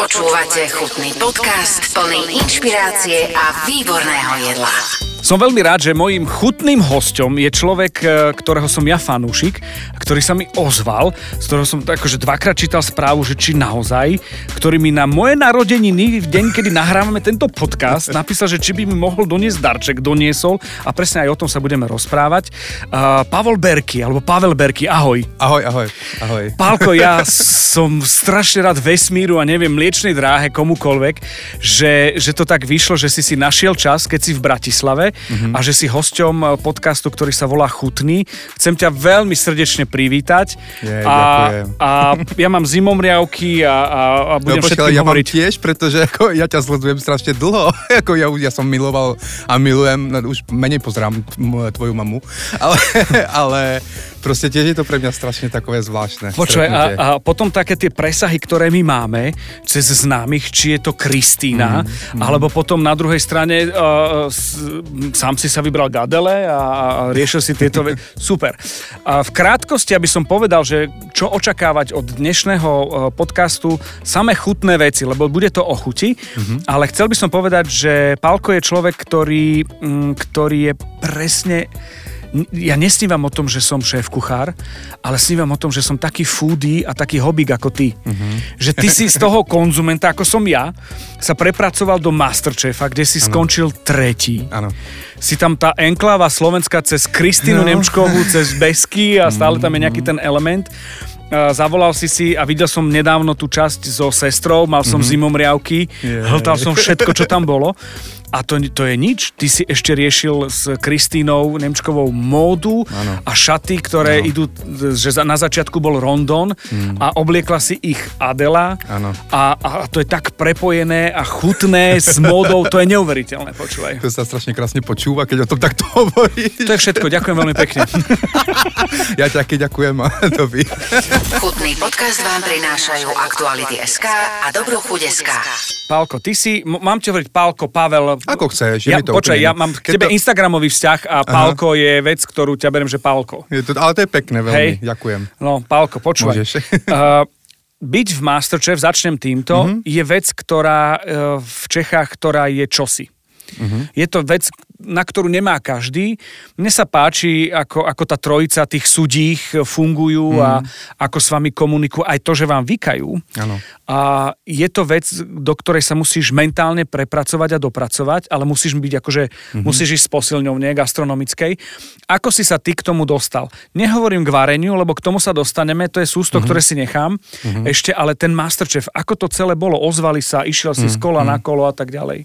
Počúvate chutný podcast plný inšpirácie a výborného jedla. Som veľmi rád, že mojím chutným hosťom je človek, e, ktorého som ja fanúšik, ktorý sa mi ozval, z ktorého som akože dvakrát čítal správu, že či naozaj, ktorý mi na moje narodeniny, v deň, kedy nahrávame tento podcast, napísal, že či by mi mohol doniesť darček, doniesol a presne aj o tom sa budeme rozprávať. Uh, Pavol Berky, alebo Pavel Berky, ahoj. Ahoj, ahoj, ahoj. Pálko, ja som strašne rád vesmíru a neviem, mliečnej dráhe, komukolvek, že, že to tak vyšlo, že si si našiel čas, keď si v Bratislave mm-hmm. a že si hosťom eh, podcastu, ktorý sa volá Chutný. Chcem ťa veľmi srdečne privítať. Je, a, ďakujem. a ja mám zimomriavky a, a, a budem no, všetkým ja mám hovoriť. tiež, pretože ako, ja ťa sledujem strašne dlho. ako ja, ja som miloval a milujem, no, už menej pozrám tvoju mamu, ale, ale proste tiež je to pre mňa strašne takové zvláštne. Počúvaj, a, a potom také tie presahy, ktoré my máme cez známych, či je to Kristýna, mm, alebo potom na druhej strane uh, s, sám si sa vybral Gadele a, a riešil si tieto veci. Super. A v krátkosti, aby som povedal, že čo očakávať od dnešného uh, podcastu, samé chutné veci, lebo bude to o chuti, mm-hmm. ale chcel by som povedať, že Pálko je človek, ktorý, mm, ktorý je presne ja nesnívam o tom, že som šéf kuchár, ale snívam o tom, že som taký foodie a taký hobík ako ty. Uh-huh. Že ty si z toho konzumenta, ako som ja, sa prepracoval do Masterchefa, kde si ano. skončil tretí. Áno. Si tam tá enkláva Slovenska cez Kristínu no. Nemčkovú, cez Besky a stále tam je nejaký ten element. Zavolal si si a videl som nedávno tú časť so sestrou, mal som mm-hmm. zimomriavky, Yeah. hltal som všetko, čo tam bolo. A to, to je nič. Ty si ešte riešil s Kristínou Nemčkovou módu Áno. a šaty, ktoré Áno. idú, že na začiatku bol Rondon a obliekla si ich Adela. A, a to je tak prepojené a chutné s módou, to je neuveriteľné, počúvaj. To sa strašne krásne počúva, keď o tom takto hovoríš. To je všetko, ďakujem veľmi pekne. Ja ťa taky ďakujem a to vy. Chutný podcast vám prinášajú Aktuality SK a Dobrú chuť SK. Pálko, ty si, m- mám ti hovoriť Pálko, Pavel. Ako chceš, je ja, to počkaj, ja mám k tebe to- Instagramový vzťah a Pálko je vec, ktorú ťa berem, že Pálko. Je to, ale to je pekné veľmi, Hej. ďakujem. No, Pálko, počúvaj. Môžeš. Uh, byť v Masterchef, začnem týmto, Mhm. mm-hmm. je vec, ktorá uh, v Čechách, ktorá je čosi. Mhm. Mm-hmm. Je to vec, na ktorú nemá každý. Mne sa páči, ako, ako tá trojica tých sudích fungujú mm-hmm. a ako s vami komunikujú, aj to, že vám vykajú. Áno. A je to vec, do ktorej sa musíš mentálne prepracovať a dopracovať, ale musíš byť akože, mm-hmm. musíš ísť s posilňovne gastronomickej. Ako si sa ty k tomu dostal? Nehovorím k vareniu, lebo k tomu sa dostaneme, to je sústo, mm-hmm. ktoré si nechám. Mm-hmm. Ešte, ale ten Masterchef, ako to celé bolo? Ozvali sa, išiel si mm-hmm. z kola na kolo a tak ďalej.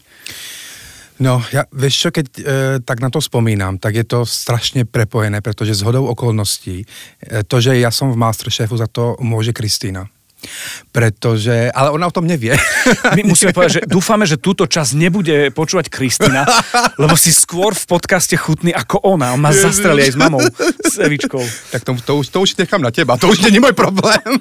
No, ja, vieš čo, keď e, tak na to spomínam, tak je to strašne prepojené, pretože z hodou okolností, e, to, že ja som v Masterchefu, za to môže Kristýna. Pretože, ale ona o tom nevie. My musíme povedať, že dúfame, že túto časť nebude počúvať Kristina, lebo si skôr v podcaste chutný ako ona. On ma zastrelí aj s mamou, s Evičkou. tak to, to, už, to už nechám na teba, to už nie je môj problém.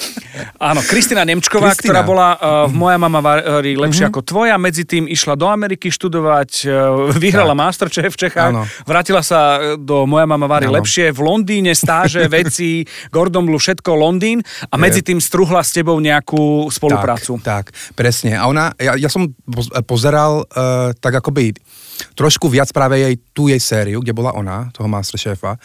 Áno, Kristina Nemčková, Kristina. ktorá bola uh, v Moja mama varí lepšie ako tvoja, medzi tým išla do Ameriky študovať, uh, vyhrala Tak. Masterchef v Čechách, Áno. vrátila sa do Moja mama varí lepšie, v Londýne stáže, veci, Gordon Blue, všetko Londýn a medzi tým struhla s tebou nejakú spoluprácu. Tak, tak, presne. A ona, ja, ja som poz- pozeral uh, tak akoby trošku viac práve jej, tú jej sériu, kde bola ona, toho Masterchefa.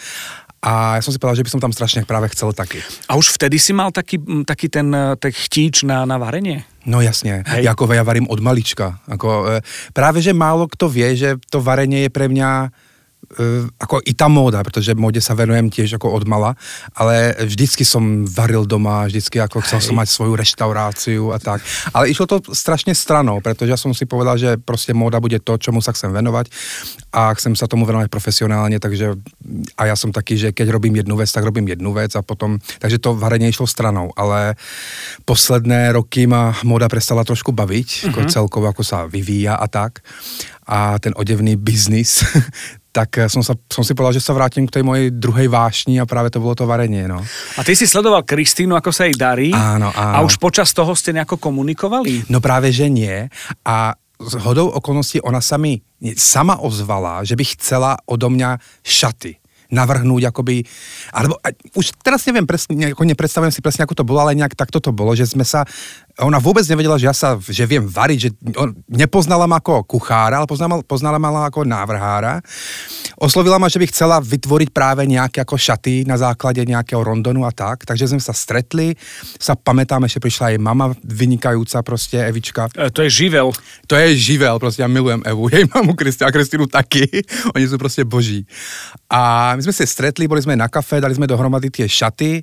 A ja som si povedal, že by som tam strašne práve chcel taký. A už vtedy si mal taký, taký ten, e, ten chtíč na, na varenie? No jasne, Hej. Ako ja varím od malička. Ako, e, práve, že málo kto vie, že to varenie je pre mňa ako i tá móda, pretože móde sa venujem tiež ako od mala, ale vždycky som varil doma, vždycky ako chcel som mať svoju reštauráciu a tak. Ale išlo to strašne stranou, pretože ja som si povedal, že proste móda bude to, čomu sa chcem venovať a chcem sa tomu venovať profesionálne, takže a ja som taký, že keď robím jednu vec, tak robím jednu vec a potom, takže to varenie išlo stranou, ale posledné roky ma móda prestala trošku baviť, mm-hmm. ako celkovo, ako sa vyvíja a tak. A ten odevný biznis, tak som, sa, som si povedal, že sa vrátim k tej mojej druhej vášni a práve to bolo to varenie, no. A ty si sledoval Kristínu, ako sa jej darí? Áno, áno. A už počas toho ste nejako komunikovali? No práve, že nie. A z hodou okolností ona sa mi sama ozvala, že by chcela odo mňa šaty navrhnúť, akoby, alebo a, už teraz neviem presne, ako nepredstavujem si presne, ako to bolo, ale nejak takto to bolo, že sme sa ona vôbec nevedela, že ja sa, že viem variť, že on, nepoznala ma ako kuchára, ale poznala, poznala ma ako návrhára. Oslovila ma, že by chcela vytvoriť práve nejaké ako šaty na základe nejakého rondonu a tak, takže sme sa stretli, sa pamätám, že prišla jej mama vynikajúca proste, Evička. E, to je živel. To je živel, proste ja milujem Evu, jej mamu Kristina a Kristínu taky, oni sú proste boží. A my sme sa stretli, boli sme na kafe, dali sme dohromady tie šaty,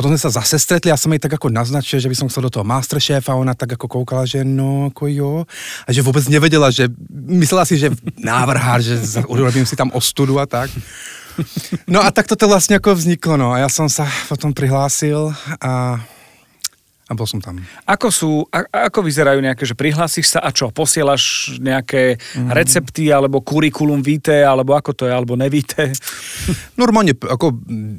potom sme sa zase stretli, ja som jej tak ako naznačil, že by som chcel do toho Masterchefa a ona tak ako koukala, že no, ako jo. A že vôbec nevedela, že myslela si, že návrhár, že urobím si tam ostudu a tak. No a tak toto vlastne ako vzniklo, no. A ja som sa potom prihlásil a a bol som tam. Ako sú, a, ako vyzerajú nejaké, že prihlásiš sa a čo, posielaš nejaké mm. recepty alebo kurikulum vitae, alebo ako to je, alebo nevíte? Normálne, ako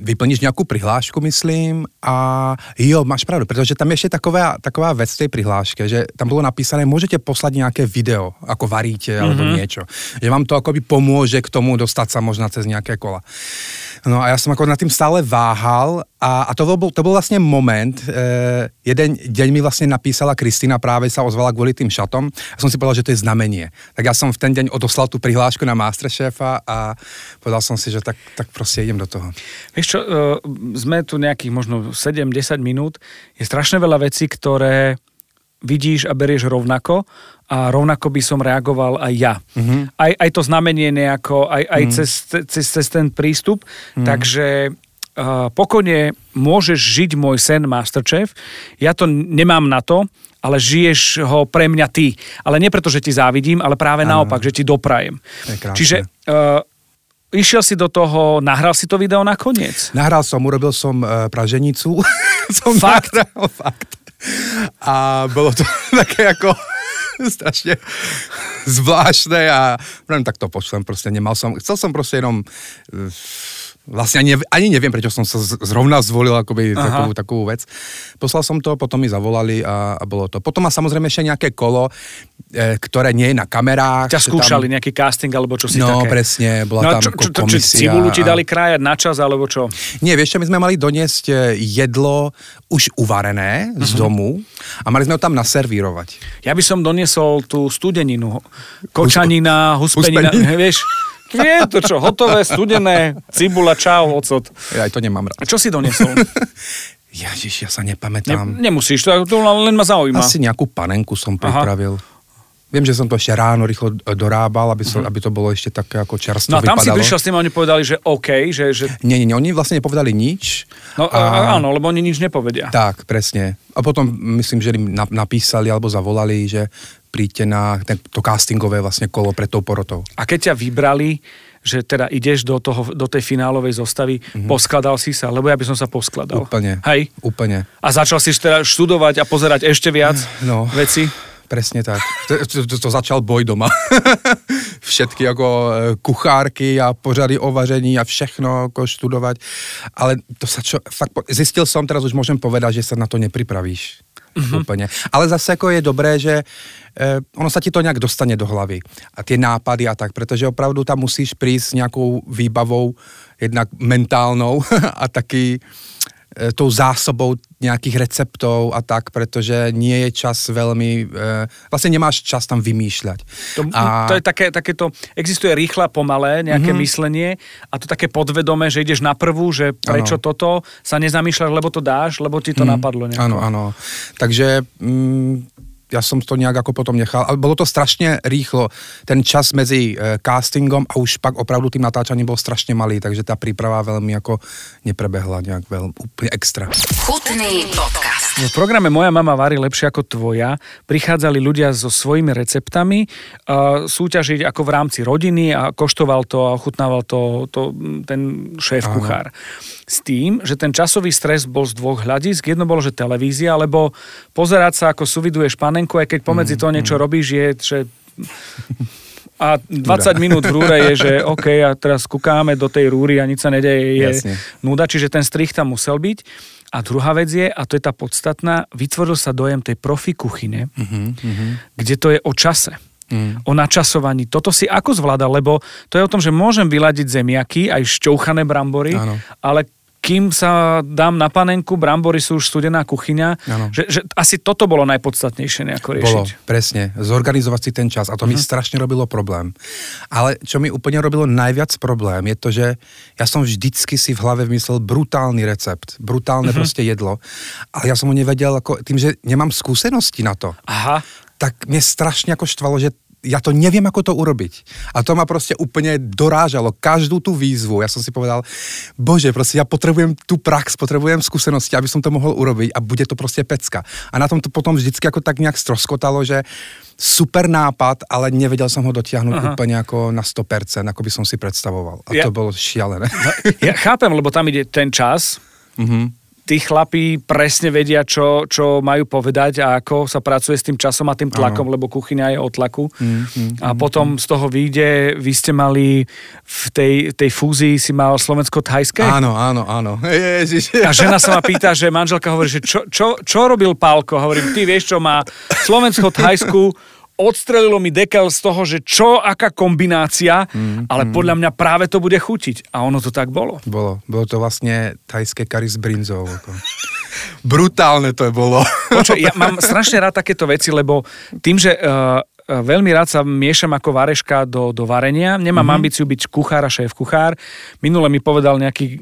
vyplníš nejakú prihlášku, myslím, a jo, máš pravdu, pretože tam je ešte taková, taková vec v tej prihláške, že tam bolo napísané, môžete poslať nejaké video, ako varíte, alebo mm-hmm. niečo. Že vám to akoby pomôže k tomu dostať sa možno cez nejaké kola. No a ja som ako nad tým stále váhal a, a to, bol, to bol vlastne moment, e, jeden deň mi vlastne napísala Kristina, práve sa ozvala kvôli tým šatom a som si povedal, že to je znamenie. Tak ja som v ten deň odoslal tú prihlášku na Masterchefa a povedal som si, že tak, tak proste idem do toho. Vieš čo, e, sme tu nejakých možno 7-10 minút, je strašne veľa vecí, ktoré vidíš a berieš rovnako a rovnako by som reagoval aj ja. Mm-hmm. Aj, aj to znamenie nejako, aj, aj mm-hmm. cez, cez, cez ten prístup. Mm-hmm. Takže uh, pokojne môžeš žiť môj sen Masterchef. Ja to nemám na to, ale žiješ ho pre mňa ty. Ale nie preto, že ti závidím, ale práve ano. naopak, že ti doprajem. Čiže uh, Išiel si do toho, nahral si to video nakoniec? Nahral som, urobil som uh, praženicu. som fakt? Nahral, fakt. A bolo to také ako strašne zvláštne a tak to pošlem, proste nemal som, chcel som proste jenom uh, vlastne ani, ani neviem, prečo som sa zrovna zvolil akoby takovú, takovú vec. Poslal som to, potom mi zavolali a, a bolo to. Potom má samozrejme ešte nejaké kolo, e, ktoré nie je na kamerách. Ťa skúšali tam... nejaký casting alebo čo si no, také? No presne, bola no, tam čo, čo, komisia. Či cibulu ti dali krájať na čas alebo čo? Nie, vieš čo, my sme mali doniesť e, jedlo už uvarené uh-huh. z mhm. domu a mali sme ho tam naservírovať. Ja by som doniesol tú studeninu. Kočanina, huspenina, huspenina. vieš? Nie, to čo, hotové, studené, cibula, čau, ocot. Ja aj to nemám rád. A čo si doniesol? Ježiš, ja sa nepamätám. Ne, nemusíš, to, to len ma zaujíma. Asi nejakú panenku som pripravil. Aha. Viem, že som to ešte ráno rýchlo dorábal, aby, som, uh-huh. aby to bolo ešte také ako čerstvo No a tam vypadalo. si prišiel s tým a oni povedali, že OK, že... že... Nie, nie, nie, oni vlastne nepovedali nič. No a... áno, lebo oni nič nepovedia. Tak, presne. A potom myslím, že im napísali alebo zavolali, že príďte na ten, to castingové vlastne kolo pred tou porotou. A keď ťa vybrali, že teda ideš do, toho, do tej finálovej zostavy, mm-hmm. poskladal si sa, lebo ja by som sa poskladal. Úplne. Hej? Úplne. A začal si teda študovať a pozerať ešte viac no, veci? Presne tak. To, to, to, začal boj doma. Všetky ako e, kuchárky a pořady o vaření a všechno ako študovať. Ale to sa čo, fakt, zistil som, teraz už môžem povedať, že sa na to nepripravíš mm-hmm. úplne. Ale zase ako je dobré, že eh, ono sa ti to nejak dostane do hlavy. A tie nápady a tak, pretože opravdu tam musíš prísť s nejakou výbavou, jednak mentálnou a taky tou zásobou nejakých receptov a tak, pretože nie je čas veľmi, e, vlastne nemáš čas tam vymýšľať. To, a... to je také, takéto, existuje rýchle, pomalé nejaké mm-hmm. myslenie a to také podvedome, že ideš na prvú, že prečo ano. toto sa nezamýšľaš, lebo to dáš, lebo ti to mm, napadlo. Áno, áno. Takže mm, ja som to nejak ako potom nechal. Ale bolo to strašne rýchlo. Ten čas medzi e, castingom a už pak opravdu tým natáčaním bol strašne malý, takže tá príprava veľmi ako neprebehla nejak veľmi úplne extra. Chutný podcast. V programe Moja mama varí lepšie ako tvoja prichádzali ľudia so svojimi receptami súťažiť ako v rámci rodiny a koštoval to a ochutnával to, to ten šéf kuchár s tým, že ten časový stres bol z dvoch hľadisk. Jedno bolo, že televízia, alebo pozerať sa, ako suviduješ panenku, aj keď pomedzi mm, to niečo mm. robíš, je, že... A 20 Ura. minút v rúre je, že OK, a teraz kúkáme do tej rúry a nič sa nedeje, je Jasne. núda, čiže ten strich tam musel byť. A druhá vec je, a to je tá podstatná, vytvoril sa dojem tej profi kuchyne, mm-hmm. kde to je o čase. Mm. o načasovaní. Toto si ako zvláda, lebo to je o tom, že môžem vyladiť zemiaky, aj šťouchané brambory, Áno. ale kým sa dám na panenku, brambory sú už studená kuchyňa, že, že asi toto bolo najpodstatnejšie nejako riešiť. Bolo, presne. Zorganizovať si ten čas a to uh-huh. mi strašne robilo problém. Ale čo mi úplne robilo najviac problém je to, že ja som vždycky si v hlave vymyslel brutálny recept, brutálne uh-huh. proste jedlo. Ale ja som ho nevedel, ako, tým, že nemám skúsenosti na to, Aha, tak mne strašne ako štvalo, že ja to neviem, ako to urobiť. A to ma proste úplne dorážalo. Každú tú výzvu. Ja som si povedal, bože, proste ja potrebujem tú prax, potrebujem skúsenosti, aby som to mohol urobiť a bude to proste pecka. A na tom to potom vždycky ako tak nejak stroskotalo, že super nápad, ale nevedel som ho dotiahnuť Aha. úplne ako na 100%, ako by som si predstavoval. A Ja- to bolo šialené. ja chápem, lebo tam ide ten čas, Mhm. Tí chlapí presne vedia, čo, čo majú povedať a ako sa pracuje s tým časom a tým tlakom, lebo kuchyňa je o tlaku. Mm, a potom z toho vyjde, vy ste mali v tej, tej fúzii si mal slovensko-thajské. Áno, áno, áno. Ježiš. A žena sa ma pýta, že manželka hovorí, že čo, čo, čo robil Pálko? Hovorím, ty vieš, čo má Slovensko-Thajsku, odstrelilo mi dekel z toho, že čo, aká kombinácia, Mm, ale podľa mňa práve to bude chutiť. A ono to tak bolo. Bolo. Bolo to vlastne thajské kari s brinzou. Ako. Brutálne to bolo. Počuj, ja mám strašne rád takéto veci, lebo tým, že uh, veľmi rád sa miešam ako vareška do, do varenia. Nemám mm-hmm. ambíciu byť kuchár a šéf-kuchár. Minule mi povedal nejaký uh,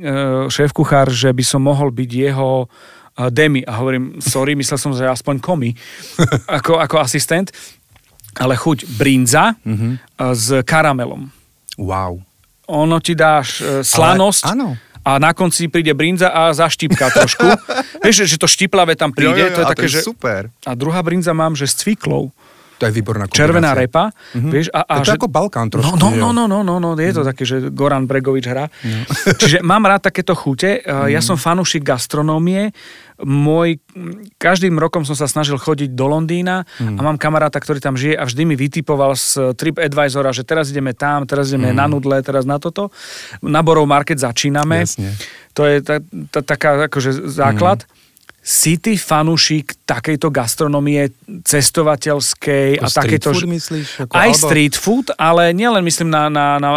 šéf-kuchár, že by som mohol byť jeho uh, demi. A hovorím, sorry, myslel som, že aspoň komi ako, ako asistent. Ale chuť brinza Mhm. mm-hmm. s karamelom. Wow. Ono ti dáš uh, slanosť. Ale, áno. A na konci príde brinza a zaštípka trošku. Vieš, že- to štiplavé tam príde. to je a také, to je že... super. A druhá brinza mám, že s cviklou. To je výborná kombinácia. Červená repa, mm-hmm. vieš, a, a To je ako Balkán trošku, No, no, že no, no, no, no, no, je to také, že Goran Bregovič hrá. Čiže mám rád takéto chute. Mm. Ja som fanúšik gastronómie. Môj, každým rokom som sa snažil chodiť do Londýna a mám kamaráta, ktorý tam žije a vždy mi vytipoval z TripAdvisora, že teraz ideme tam, teraz ideme na nudle, teraz na toto. Na Borov Market začíname. Jasne. To je ta, ta, taká akože základ. Si ty fanúšik takejto gastronomie cestovateľskej To a takéto... food myslíš? Ako, aj alebo- street food, ale nielen myslím na, na, na,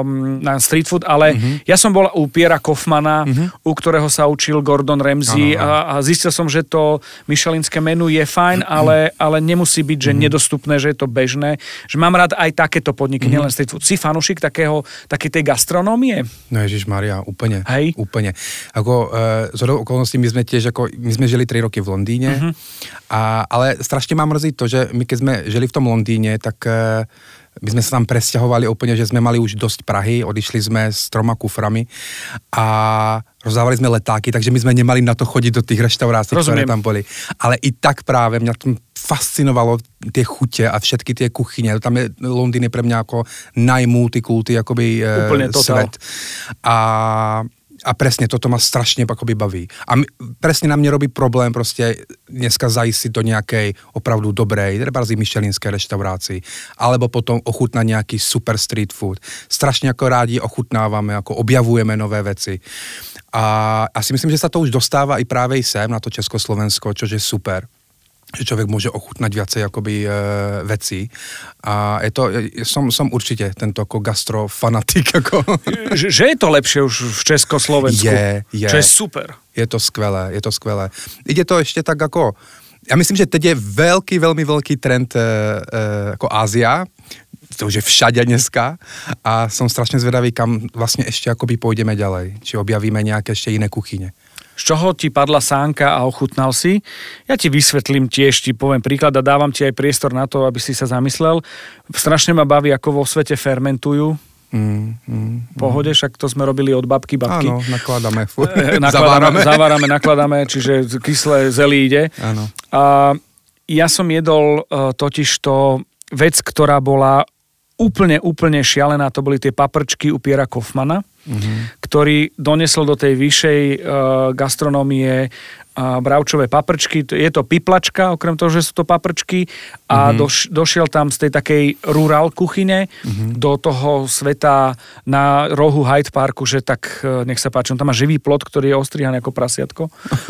um, na street food, ale Mhm. uh-huh. ja som bol u Piera Kaufmana, uh-huh. u ktorého sa učil Gordon Ramsay a, a zistil som, že to myšelinské menu je fajn, Mhm. ale, ale nemusí byť, že nedostupné, že je to bežné. Že mám rád aj takéto podniky, Mhm. nielen street food. Si fanúšik takého, takej tej gastronómie? No Ježiš Maria, úplne. Hej. Úplne. Ako, uh, z okolností my sme tiež, ako, my sme žili 3 roky v Londýne, Mhm. a, ale strašne ma mrzí to, že my keď sme žili v tom Londýne, tak uh, my sme sa tam presťahovali úplne, že sme mali už dosť Prahy, odišli sme s troma kuframi a rozdávali sme letáky, takže my sme nemali na to chodiť do tých reštaurácií, ktoré Rozumiem. tam boli. Ale i tak práve mňa tam fascinovalo tie chute a všetky tie kuchyne. Tam je, Londýn je pre mňa ako najmultikulty akoby e, Úplne totál. svet. A, a presne toto ma strašne akoby baví. A mi, presne na mne robí problém proste dneska zajsť si do nejakej opravdu dobrej, treba z myšelinskej reštaurácii, alebo potom ochutnať nejaký super street food. Strašne ako rádi ochutnávame, ako objavujeme nové veci. A, a si myslím, že sa to už dostáva i práve i sem na to Československo, čo je super že človek môže ochutnať viacej akoby e, vecí. A je to, je, som, som určite tento ako gastrofanatik. Ako. že, že je to lepšie už v Československu. Je, je. Čo je super. Je to skvelé, je to skvelé. Ide to ešte tak ako... Ja myslím, že teď je veľký, veľmi veľký trend e, e, ako Ázia, to už je všade dneska a som strašne zvedavý, kam vlastne ešte akoby pôjdeme ďalej. Či objavíme nejaké ešte iné kuchyne. Z čoho ti padla sánka a ochutnal si. Ja ti vysvetlím tiež, ti poviem príklad a dávam ti aj priestor na to, aby si sa zamyslel. Strašne ma baví, ako vo svete fermentujú. Mm, mm. Pohode, však to sme robili od babky, babky. Áno, nakladáme. Eh, zavárame. Nakladáme, zavárame, nakladáme, čiže kyslé zelí ide. Áno. A ja som jedol uh, totiž to vec, ktorá bola úplne, úplne šialená, to boli tie paprčky u Piera Kaufmana, Mhm. ktorý donesol do tej vyššej uh, gastronómie uh, bravčové paprčky. Je to piplačka, okrem toho, že sú to paprčky a Mhm. doš, došiel tam z tej takej rural kuchyne Mhm. do toho sveta na rohu Hyde Parku, že tak uh, nech sa páči, on tam má živý plot, ktorý je ostrihaný ako prasiatko.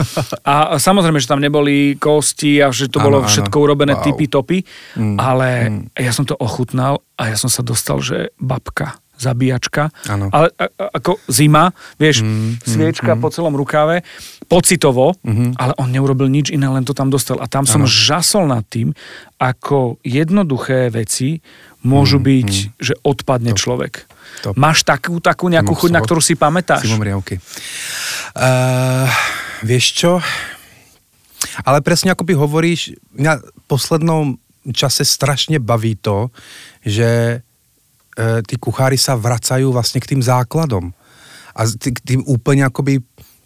A samozrejme, že tam neboli kosti a že to Áno, bolo áno. všetko urobené Wow. typy topy, Mm, ale ja som to ochutnal a ja som sa dostal, že babka. Zabíjačka, Áno. ale a, a, ako zima, vieš, mm, sviečka mm, po celom rukáve, pocitovo, mm-hmm. ale on neurobil nič iné, len to tam dostal. A tam som Áno. žasol nad tým, ako jednoduché veci môžu mm, byť, mm. že odpadne Top. človek. Top. Máš takú, takú nejakú Mám chuť, na ktorú si pamätáš? Simom Riavky. Uh, vieš čo? Ale presne ako by hovoríš, mňa poslednom čase strašne baví to, že tí kuchári sa vracajú vlastne k tým základom. A k tým úplne akoby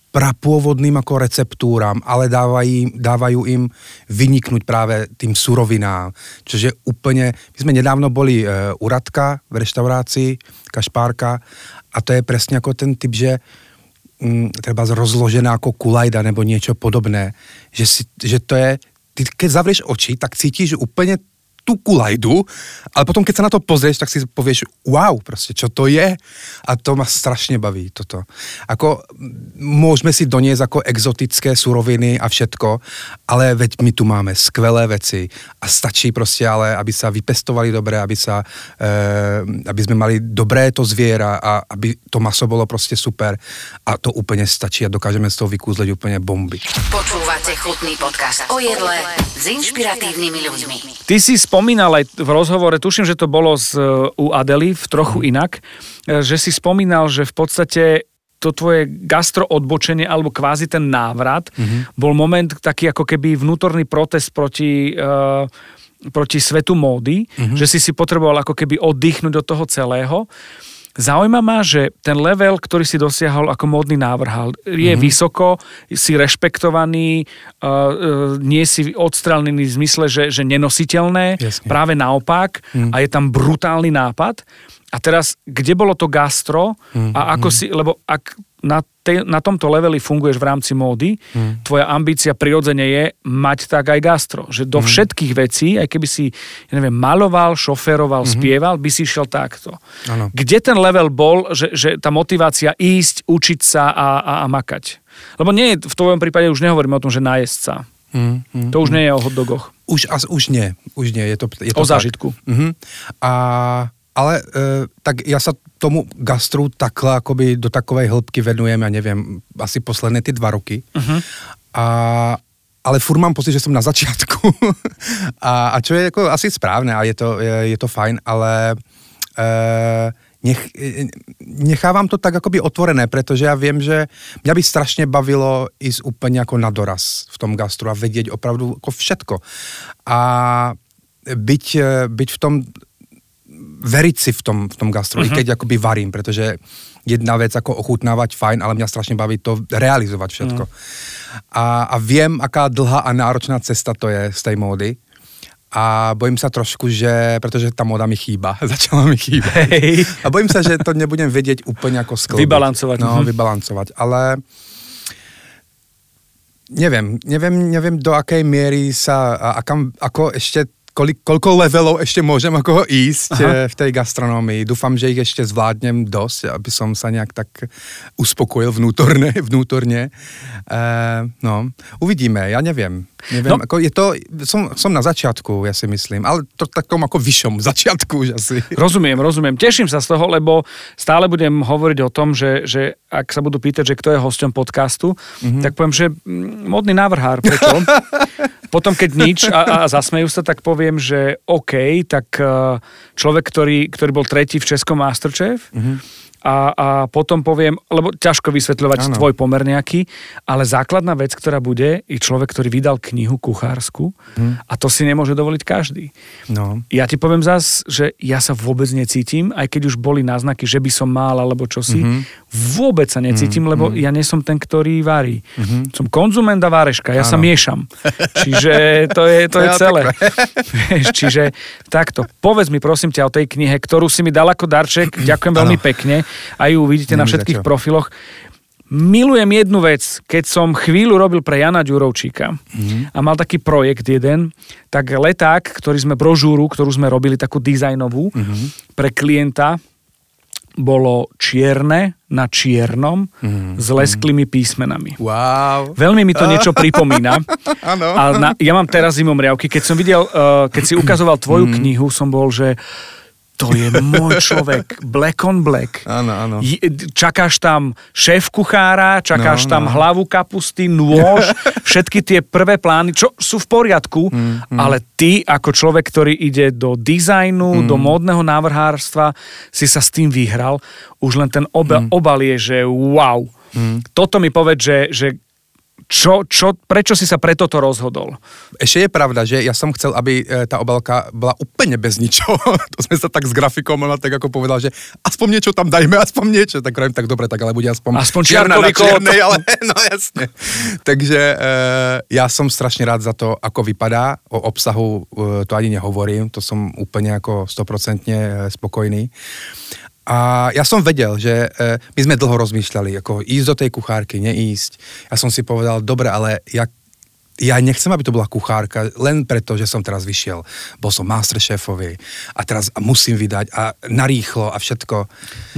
prapôvodným ako receptúram, ale dávajú, dávajú im vyniknúť práve tým surovinám. Čiže úplne, my sme nedávno boli e, u Radka v reštaurácii, Kašpárka, a to je presne ako ten typ, že mm, treba rozložená ako kulajda nebo niečo podobné. Že, si, že to je, ty keď zavrieš oči, tak cítiš úplne tú kulajdu, ale potom keď sa na to pozrieš, tak si povieš, wow, proste, čo to je? A to ma strašne baví, toto. Ako, môžeme si doniesť ako exotické suroviny a všetko, ale veď my tu máme skvelé veci a stačí proste ale, aby sa vypestovali dobre, aby sa, e, aby sme mali dobré to zviera a aby to maso bolo proste super a to úplne stačí a dokážeme z toho vykúzleť úplne bomby. Počúvate chutný podcast o jedle s inšpiratívnymi ľuďmi. Ty si spomínal aj v rozhovore, tuším, že to bolo z, uh, u Adely v trochu inak, e, že si spomínal, že v podstate to tvoje gastro odbočenie alebo kvázi ten návrat mm-hmm. bol moment taký ako keby vnútorný protest proti, uh, proti svetu módy, mm-hmm. že si si potreboval ako keby oddychnúť od toho celého. Zaujíma ma, že ten level, ktorý si dosiahol ako módny návrhal, je mm-hmm. vysoko, si rešpektovaný, uh, nie si odstrelený v zmysle, že, že nenositeľné, Jasne. práve naopak Mm. a je tam brutálny nápad. A teraz, kde bolo to gastro Mm, a ako si, lebo ak na, te, na tomto leveli funguješ v rámci módy, Mm. tvoja ambícia prirodzene je mať tak aj gastro. Že Mm. do všetkých vecí, aj keby si, ja neviem, maloval, šoféroval, spieval, by si šiel takto. Áno. Kde ten level bol, že, že tá motivácia ísť, učiť sa a, a, a makať? Lebo nie v tvojom prípade už nehovoríme o tom, že nájsť sa. Mm, mm. To už nie je o hotdogoch. Už, as, už nie, už nie, je to, je O to tak. zážitku. Mhm. A, ale e, tak ja sa tomu gastru takhle akoby do takovej hĺbky venujem, ja neviem, asi posledné ty dva roky. Mhm. A, ale furt mám pocit, že som na začiatku. a, a čo je ako asi správne a je to, je, je to fajn, ale e, nech, e, nechávam to tak akoby otvorené, pretože ja viem, že mňa by strašne bavilo ísť úplne ako na doraz v tom gastru a vedieť opravdu ako všetko. A byť, e, byť v tom veriť si v tom, v tom gastro, uh-huh. keď akoby varím, pretože jedna vec ako ochutnávať fajn, ale mňa strašne baví to realizovať všetko. Uh-huh. A, a viem, aká dlhá a náročná cesta to je z tej módy. A bojím sa trošku, že, pretože tá móda mi chýba, začala mi chýbať. Hej. A bojím sa, že to nebudem vedieť úplne ako sklbiť. Vybalancovať, No, mhm. vybalancovať, ale neviem, neviem, neviem do akej miery sa, a, a kam, ako ešte, kolik, koľko levelov ešte môžem ako ísť Aha. eh, v tej gastronómii. Dúfam, že ich ešte zvládnem dosť, aby som sa nejak tak uspokojil vnútorne, vnútorne. E, no, uvidíme, ja neviem. Neviem, No. ako je to, som, som na začiatku, ja si myslím, ale to takom ako vyššom začiatku už asi. Rozumiem, rozumiem. Teším sa z toho, lebo stále budem hovoriť o tom, že, že ak sa budú pýtať, že kto je hosťom podcastu, mm-hmm. tak poviem, že mm, modný návrhár, prečo? Potom, keď nič a, a zasmejú sa, tak poviem, že OK, tak eh, človek, ktorý, ktorý bol tretí v Českom Masterchef, mm-hmm. A, a potom poviem, lebo ťažko vysvetľovať Áno. tvoj pomer nejaký, ale základná vec, ktorá bude, je človek, ktorý vydal knihu kuchársku Mhm. a to si nemôže dovoliť každý. No. Ja ti poviem zas, že ja sa vôbec necítim, aj keď už boli náznaky, že by som mal alebo čosi, Mhm. mm-hmm. Vôbec sa necítim, mm-hmm. lebo ja nie som ten, ktorý varí. Mm-hmm. Som konzument a váreška, ja sa Áno. miešam. Čiže to je, to je Ja, celé. Čiže takto, povedz mi prosím ťa o tej knihe, ktorú si mi dal ako darček, ďakujem veľmi Áno. pekne, aj ju uvidíte na všetkých profiloch. Milujem jednu vec, keď som chvíľu robil pre Jana Ďurovčíka Mhm. a mal taký projekt jeden, tak leták, ktorý sme, brožúru, ktorú sme robili, takú dizajnovú, Mhm. pre klienta, bolo čierne na čiernom Mhm. s lesklými písmenami. Wow. Veľmi mi to niečo pripomína. Áno. A na, ja mám teraz zimom riavky. Keď som videl, uh, keď si ukazoval tvoju knihu, som bol, že to je môj človek, black on black. Áno, áno. Čakáš tam šéf kuchára, čakáš No, tam no. hlavu kapusty, nôž, všetky tie prvé plány, čo sú v poriadku, Mm, ale ty ako človek, ktorý ide do dizajnu, Mm. do módneho návrhárstva, si sa s tým vyhral. Už len ten oba, Mm. obal je, že wow. Toto mi povedz, že, že čo, čo, prečo si sa pre toto rozhodol? Ešte je pravda, že ja som chcel, aby e, tá obalka bola úplne bez ničoho. to sme sa tak s grafikom, ona tak ako povedal, že aspoň niečo tam dajme, aspoň niečo. Tak hovorím, tak dobre, tak ale bude aspoň, Aspoň čierna na čiernej, ale no jasne. Takže e, ja som strašne rád za to, ako vypadá. O obsahu e, to ani nehovorím, to som úplne ako 100% e, spokojný. A ja som vedel, že e, my sme dlho rozmýšľali, ako ísť do tej kuchárky, neísť. Ja som si povedal, dobre, ale ja, ja nechcem, aby to bola kuchárka, len preto, že som teraz vyšiel. Bol som masterchefový a teraz musím vydať a narýchlo a všetko.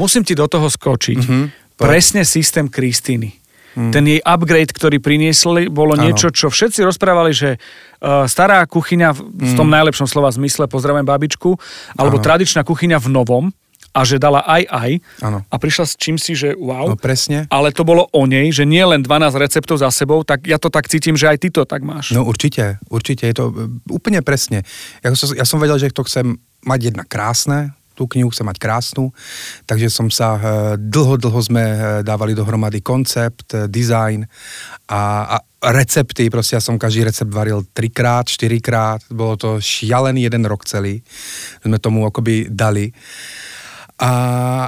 Musím ti do toho skočiť. Mhm, poď. Presne systém Kristýny. Ten jej upgrade, ktorý priniesli, bolo Áno. niečo, čo všetci rozprávali, že uh, stará kuchyňa v, v tom najlepšom slova zmysle, pozdravujem babičku, alebo Áno. tradičná kuchyňa v novom a že dala aj aj Áno. a prišla s čím si, že wow. No presne. Ale to bolo o nej, že nie len 12 receptov za sebou, tak ja to tak cítim, že aj ty to tak máš. No určite, určite, je to e, úplne presne. Ja som, ja som vedel, že to chcem mať jedna krásne, tú knihu chcem mať krásnu, takže som sa e, dlho, dlho sme e, dávali dohromady koncept, design a, a recepty, proste ja som každý recept varil trikrát, štyrikrát, bolo to šialený jeden rok celý, sme tomu akoby dali. A,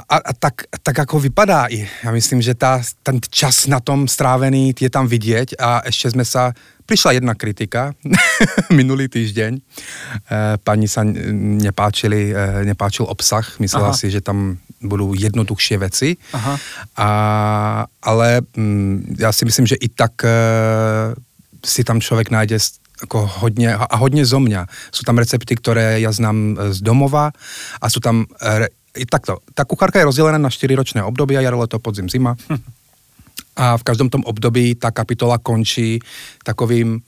a, a tak, tak ako vypadá i. Ja myslím, že tá, ten čas na tom strávený je tam vidieť a ešte sme sa... Prišla jedna kritika minulý týždeň. E, pani sa nepáčili, e, nepáčil obsah. Myslela Aha. si, že tam budú jednoduchšie veci. Aha. A, ale mm, ja si myslím, že i tak e, si tam človek nájde ako hodně, a hodně zo mňa. Sú tam recepty, ktoré ja znám z domova a sú tam, takto, tá kuchárka je rozdelená na 4 ročné obdobia, jaro, leto, podzim, zima. A v každom tom období tá kapitola končí takovým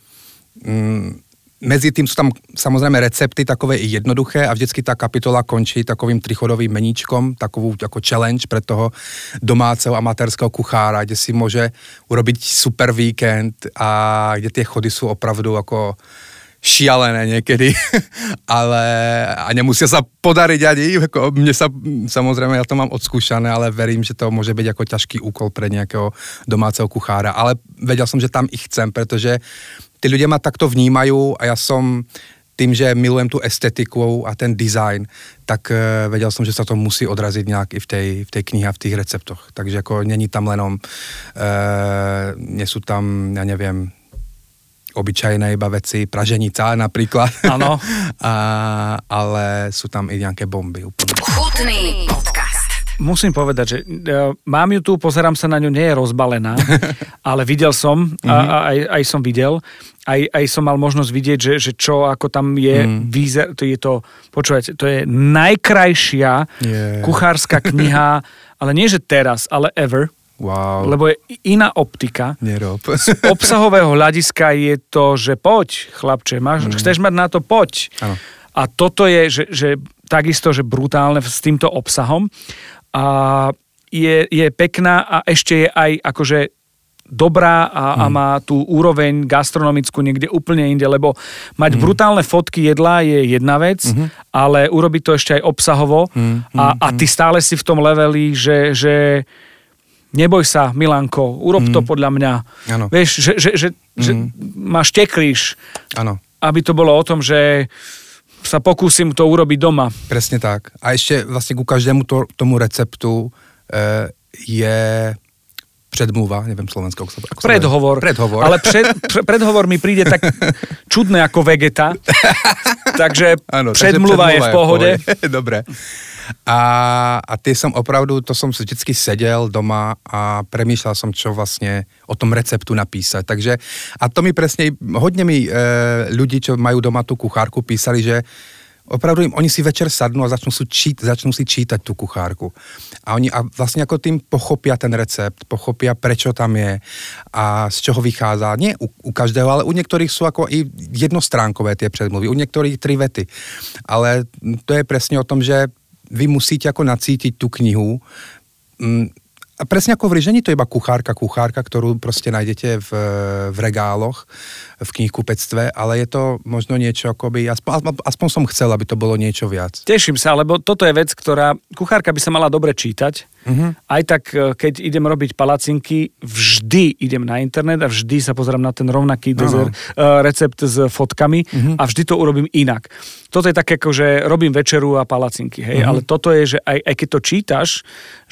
mm, Mezi tým sú tam samozrejme recepty takové i jednoduché a vždycky tá kapitola končí takovým trichodovým meníčkom, takovou jako challenge pre toho domáceho amatérského kuchára, kde si môže urobiť super víkend a kde tie chody sú opravdu ako šialené niekedy, ale a nemusia sa podariť ani, ako mne sa, samozrejme, ja to mám odskúšané, ale verím, že to môže byť ako ťažký úkol pre nejakého domáceho kuchára, ale vedel som, že tam ich chcem, pretože tí ľudia ma takto vnímajú a ja som tým, že milujem tú estetiku a ten design, tak uh, vedel som, že sa to musí odraziť nejak i v tej, v tej knihe a v tých receptoch. Takže ako není tam lenom, uh, nie sú tam, ja neviem, obyčajné iba veci, praženica napríklad. Áno. ale sú tam i nejaké bomby úplne. Chutný podcast. Musím povedať, že uh, mám ju tu, pozerám sa na ňu, nie je rozbalená, ale videl som, a, a aj, aj som videl, aj, aj som mal možnosť vidieť, že, že čo ako tam je, mm. výzer, to je to, počúvajte, to je najkrajšia Je. kuchárska kniha, ale nie že teraz, ale ever, Wow, lebo je iná optika. nerob. Z obsahového hľadiska je to, že poď, chlapče, máš, mm. chceš mať na to, poď. Áno. A toto je, že, že takisto, že brutálne s týmto obsahom. A je, je pekná a ešte je aj akože dobrá a, a má tú úroveň gastronomickú niekde úplne inde, lebo mať brutálne fotky jedla je jedna vec, ale urobiť to ešte aj obsahovo a, a ty stále si v tom leveli, že, že neboj sa, Milanko, urob to podľa mňa. Áno. Vieš, že, že, že, že máš teklíš, Áno. aby to bolo o tom, že sa pokúsim to urobiť doma. Presne tak. A ešte vlastne ku každému to, tomu receptu e, je předmluva, neviem slovenskou, ako sa, ako Predhovor. Predhovor. Ale pred, pre, predhovor mi príde tak čudné ako vegeta. Takže Áno, takže predmluva je v pohode. Dobre. A, a ty som opravdu, to si vždycky sedel doma a premýšľal som, čo vlastne o tom receptu napísať. Takže, a to mi presne, hodne mi e, ľudí, čo majú doma tú kuchárku, písali, že opravdu im, oni si večer sadnú a začnú si, čít, začnú si čítať tú kuchárku. A oni a vlastne ako tým pochopia ten recept, pochopia, prečo tam je a z čoho vychádza. Nie u, u každého, ale u niektorých sú ako i jednostránkové tie predmluvy, u niektorých tri vety. Ale to je presne o tom, že vy musíte ako nacítiť tú knihu. Mm, a presne ako v Rížení to iba kuchárka, kuchárka, ktorú proste nájdete v, v regáloch, v knihkupectve, ale je to možno niečo akoby, aspoň, aspoň som chcel, aby to bolo niečo viac. Teším sa, lebo toto je vec, ktorá, kuchárka by sa mala dobre čítať, Uh-huh. Aj tak, e, keď idem robiť palacinky, vždy idem na internet a vždy sa pozerám na ten rovnaký dezer, uh, recept s fotkami uh-huh. a vždy to urobím inak. Toto je také, ako, že robím večeru a palacinky, hej, uh-huh. ale toto je, že aj, aj keď to čítaš,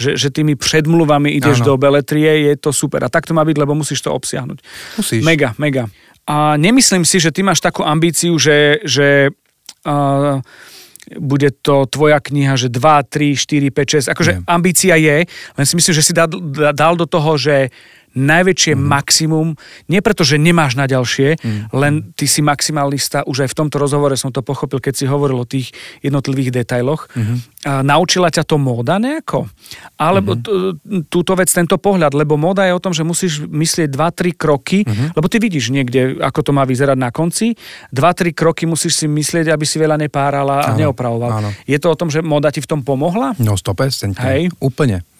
že, že tými predmluvami ideš ano. do beletrie, je to super. A tak to má byť, lebo musíš to obsiahnuť. Musíš. Mega, mega. A nemyslím si, že ty máš takú ambíciu, že, že uh, bude to tvoja kniha, že 2, 3, 4, 5, 6. Akože Nie. ambícia je, len si myslím, že si dal, dal do toho, že najväčšie mm. maximum, nie preto, že nemáš na ďalšie, mm. len ty si maximalista, už aj v tomto rozhovore som to pochopil, keď si hovoril o tých jednotlivých detailoch. Mm. A naučila ťa to móda nejako? Alebo mm. túto vec, tento pohľad, lebo móda je o tom, že musíš myslieť 2-3 kroky, mm. lebo ty vidíš niekde, ako to má vyzerať na konci, 2-3 kroky musíš si myslieť, aby si veľa nepárala a neopravoval. Áno. Je to o tom, že móda ti v tom pomohla? No 100%. Hej. Úplne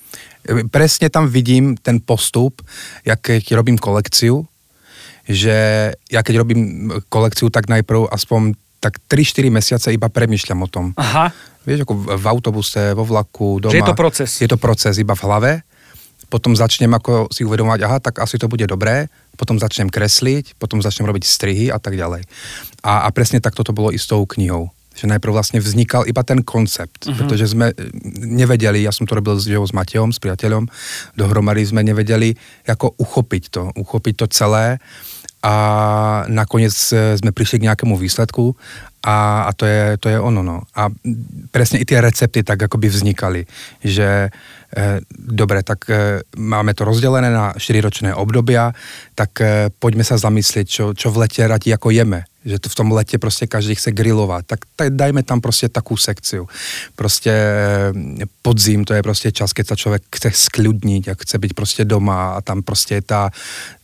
presne tam vidím ten postup, jak keď robím kolekciu, že ja keď robím kolekciu, tak najprv aspoň tak 3-4 mesiace iba premyšľam o tom. Aha. Vieš, ako v autobuse, vo vlaku, doma. Že je to proces. Je to proces iba v hlave. Potom začnem ako si uvedomovať, aha, tak asi to bude dobré. Potom začnem kresliť, potom začnem robiť strihy a tak ďalej. A, a presne takto to bolo i s tou knihou že najprv vlastne vznikal iba ten koncept, uh-huh. pretože sme nevedeli, ja som to robil s, s Matejom, s priateľom, dohromady sme nevedeli, ako uchopiť to, uchopiť to celé a nakoniec e, sme prišli k nejakému výsledku a, a to, je, to je ono. No. A presne i tie recepty tak akoby vznikali, že e, dobre, tak e, máme to rozdelené na 4-ročné obdobia, tak e, poďme sa zamyslieť, čo, čo v lete radi ako jeme že to v tom lete prostě každý chce grilovat, tak dajme tam prostě takú sekciu. Prostě eh, podzim, to je prostě čas, keď sa člověk chce skľudniť a chce byť prostě doma a tam prostě je tá,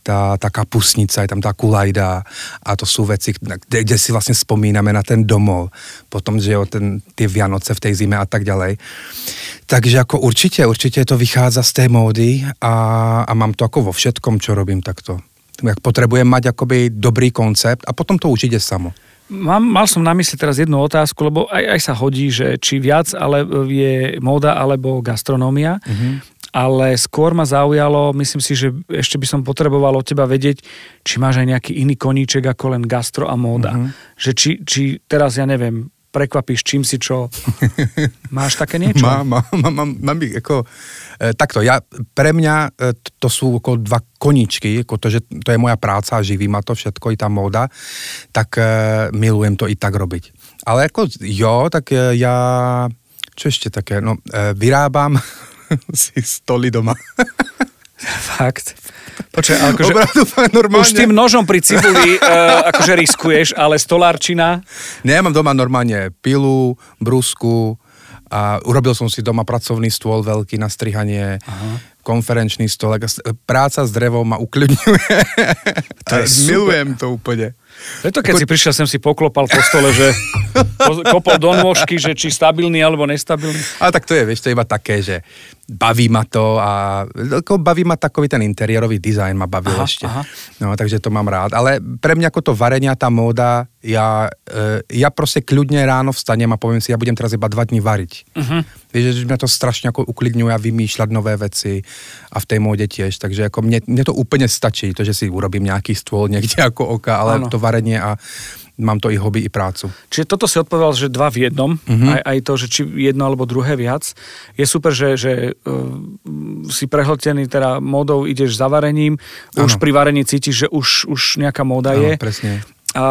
tá, tá kapusnica, je tam tá kulajda a to sú veci, kde, kde si vlastně spomíname na ten domov, potom, že jo, ten, ty Vianoce v tej zime a tak ďalej. Takže jako určitě, určitě to vychádza z té módy a, a mám to ako vo všetkom, čo robím takto jak potrebujem mať akoby dobrý koncept a potom to už ide samo. Mám, mal som na mysli teraz jednu otázku, lebo aj, aj sa hodí, že či viac ale je móda alebo gastronómia, mm-hmm. ale skôr ma zaujalo, myslím si, že ešte by som potreboval od teba vedieť, či máš aj nejaký iný koníček ako len gastro a móda. Mm-hmm. Že či, či teraz, ja neviem, prekvapíš čím si čo. Máš také niečo? Mám, mám, mám, mám, mám ako, e, takto, ja, pre mňa e, to sú ako dva koníčky, ako to, že to je moja práca a živí ma to všetko, i tá móda, tak e, milujem to i tak robiť. Ale ako jo, tak e, ja, čo ešte také, no, e, vyrábam si stoly doma. Fakt. Počkaj, akože, Obradu, normálne. Už tým nožom pri cibuli uh, akože riskuješ, ale stolárčina? Nie, ja mám doma normálne pilu, brusku a urobil som si doma pracovný stôl veľký na strihanie, Aha. konferenčný stôl. Práca s drevom ma ukľudňuje. To je Milujem to úplne. Preto keď Ko... si prišiel, sem si poklopal po stole, že kopol do nôžky, že či stabilný alebo nestabilný. Ale tak to je, vieš, to je iba také, že baví ma to a ako baví ma takový ten interiérový dizajn ma bavil aha, ešte. Aha. No, takže to mám rád. Ale pre mňa ako to varenia, tá móda, ja, e, ja proste kľudne ráno vstanem a poviem si, ja budem teraz iba dva dní variť. Uh-huh. Vieš, že mňa to strašne ako uklidňuje a vymýšľať nové veci a v tej móde tiež. Takže ako mne, mne to úplne stačí, to, že si urobím nejaký stôl niekde ako oka, ale ano. to varenie a mám to i hobby, i prácu. Čiže toto si odpovedal, že dva v jednom, uh-huh. aj, aj to, že či jedno alebo druhé viac. Je super, že, že uh, si prehltený teda módou, ideš za varením, ano. už pri varení cítiš, že už, už nejaká móda ano, je. presne. A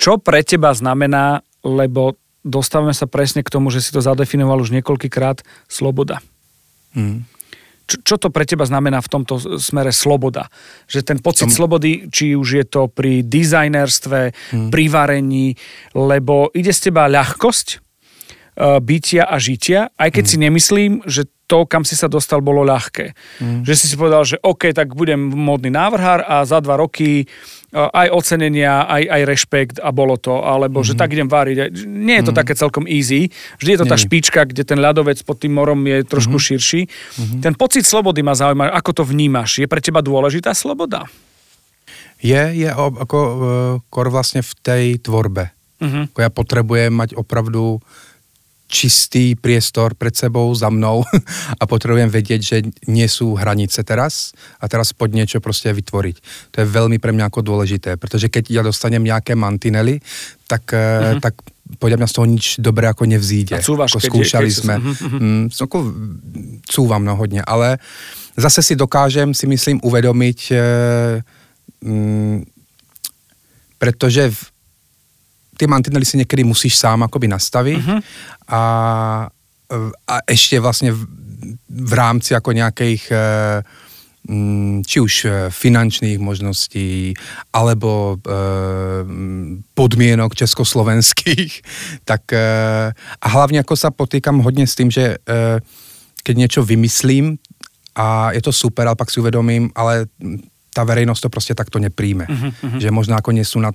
čo pre teba znamená, lebo dostávame sa presne k tomu, že si to zadefinoval už niekoľkýkrát, sloboda. Hmm čo, čo to pre teba znamená v tomto smere sloboda? Že ten pocit Tom... slobody, či už je to pri dizajnerstve, hmm. pri varení, lebo ide z teba ľahkosť, bytia a žitia, aj keď mm. si nemyslím, že to, kam si sa dostal, bolo ľahké. Mm. Že si si povedal, že OK, tak budem módny návrhár a za dva roky aj ocenenia, aj, aj rešpekt a bolo to, alebo mm-hmm. že tak idem váriť. Nie je to mm-hmm. také celkom easy. Vždy je to tá Nie. špička, kde ten ľadovec pod tým morom je trošku mm-hmm. širší. Mm-hmm. Ten pocit slobody ma zaujíma. Ako to vnímaš? Je pre teba dôležitá sloboda? Je, je ako uh, kor vlastne v tej tvorbe. Mm-hmm. Ako ja potrebujem mať opravdu čistý priestor pred sebou, za mnou a potrebujem vedieť, že nie sú hranice teraz a teraz pod niečo proste vytvoriť. To je veľmi pre mňa ako dôležité, pretože keď ja dostanem nejaké mantinely, tak, uh-huh. tak podľa mňa z toho nič dobré ako nevzíde. A cúvaš, ako skúšali keď sme. Uh-huh. Mm, ako cúvam no hodne, ale zase si dokážem, si myslím, uvedomiť, e, mm, pretože v, tie mantinely si niekedy musíš sám akoby nastaviť uh-huh. a, a ešte vlastne v, v rámci ako nejakých e, mm, či už e, finančných možností alebo e, podmienok československých, tak a hlavne ako sa potýkam hodne s tým, že keď niečo vymyslím a je to super, ale pak si uvedomím, ale tá verejnosť to proste takto nepríjme. Uh-huh, uh-huh. Že možno ako nie sú na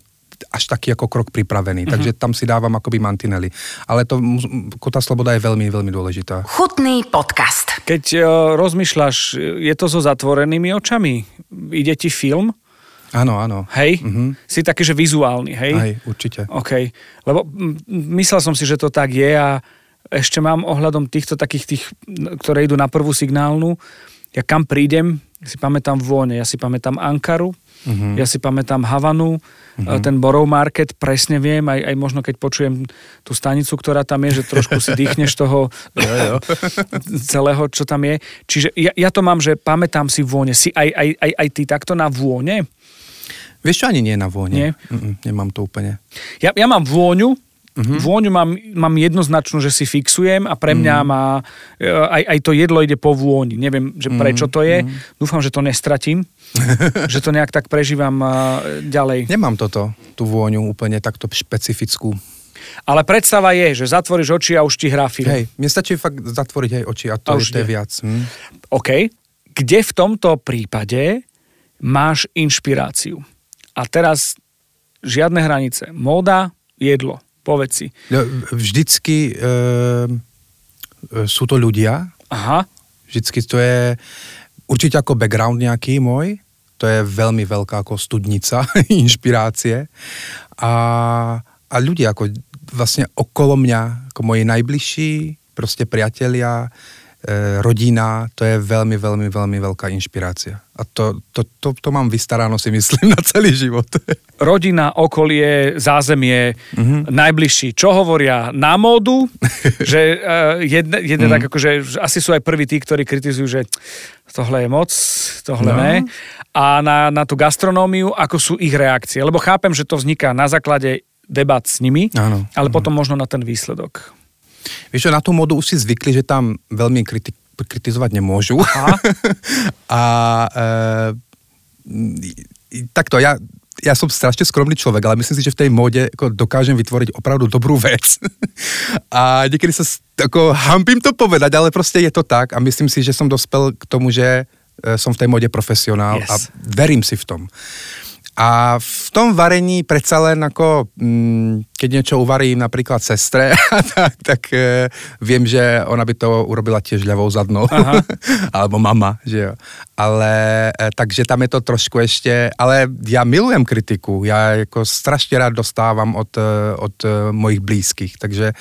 až taký ako krok pripravený. Mm-hmm. Takže tam si dávam akoby mantinely. Ale to, tá sloboda je veľmi, veľmi dôležitá. Chutný podcast. Keď uh, rozmýšľaš, je to so zatvorenými očami? Ide ti film? Áno, áno. Hej? Mm-hmm. Si taký, že vizuálny, hej? Hej, určite. OK. Lebo myslel som si, že to tak je a ešte mám ohľadom týchto takých tých, ktoré idú na prvú signálnu, ja kam prídem, si pamätám vône, ja si pamätám Ankaru, Uh-huh. Ja si pamätám Havanu, uh-huh. ten Borov Market, presne viem, aj, aj možno keď počujem tú stanicu, ktorá tam je, že trošku si dýchneš toho jo, jo. celého, čo tam je. Čiže ja, ja to mám, že pamätám si vône. Si aj, aj, aj, aj ty takto na vône? Vieš čo, ani nie na vône. Nie? Mm-mm, nemám to úplne. Ja, ja mám vôňu, Uh-huh. Vôňu mám, mám jednoznačnú, že si fixujem a pre mňa uh-huh. má, e, aj, aj to jedlo ide po vôni. Neviem, že prečo to je. Uh-huh. Dúfam, že to nestratím. že to nejak tak prežívam ďalej. Nemám toto, tú vôňu úplne takto špecifickú. Ale predstava je, že zatvoríš oči a už ti hrá film. Hej, mne stačí fakt zatvoriť aj oči a to a už je viac. Hm. OK. Kde v tomto prípade máš inšpiráciu? A teraz žiadne hranice. Móda, jedlo Povedz si. No, vždycky e, sú to ľudia. Aha. Vždycky to je určite ako background nejaký môj. To je veľmi veľká ako studnica inšpirácie. A, a ľudia ako vlastne okolo mňa, ako moji najbližší, proste priatelia, rodina, to je veľmi, veľmi, veľmi veľká inšpirácia. A to, to, to, to mám vystaráno si myslím na celý život. Rodina, okolie, zázemie, mm-hmm. najbližší. Čo hovoria na módu? že uh, jedne, jedne mm-hmm. tak akože, asi sú aj prví tí, ktorí kritizujú, že tohle je moc, tohle no. ne. A na, na tú gastronómiu, ako sú ich reakcie. Lebo chápem, že to vzniká na základe debat s nimi, Áno. ale potom možno na ten výsledok. Vieš čo, na tú modu už si zvykli, že tam veľmi kriti- kritizovať nemôžu. Aha. a e, takto, ja, ja som strašne skromný človek, ale myslím si, že v tej móde ako dokážem vytvoriť opravdu dobrú vec. a niekedy sa ako, hampím to povedať, ale proste je to tak a myslím si, že som dospel k tomu, že e, som v tej móde profesionál yes. a verím si v tom. A v tom varení predsa len ako, mm, keď niečo uvarím napríklad sestre, tak, tak e, viem, že ona by to urobila tiež ľavou zadnou. Alebo mama, že jo. Ale, e, takže tam je to trošku ešte, ale ja milujem kritiku. Ja ako strašne rád dostávam od, e, od e, mojich blízkych, takže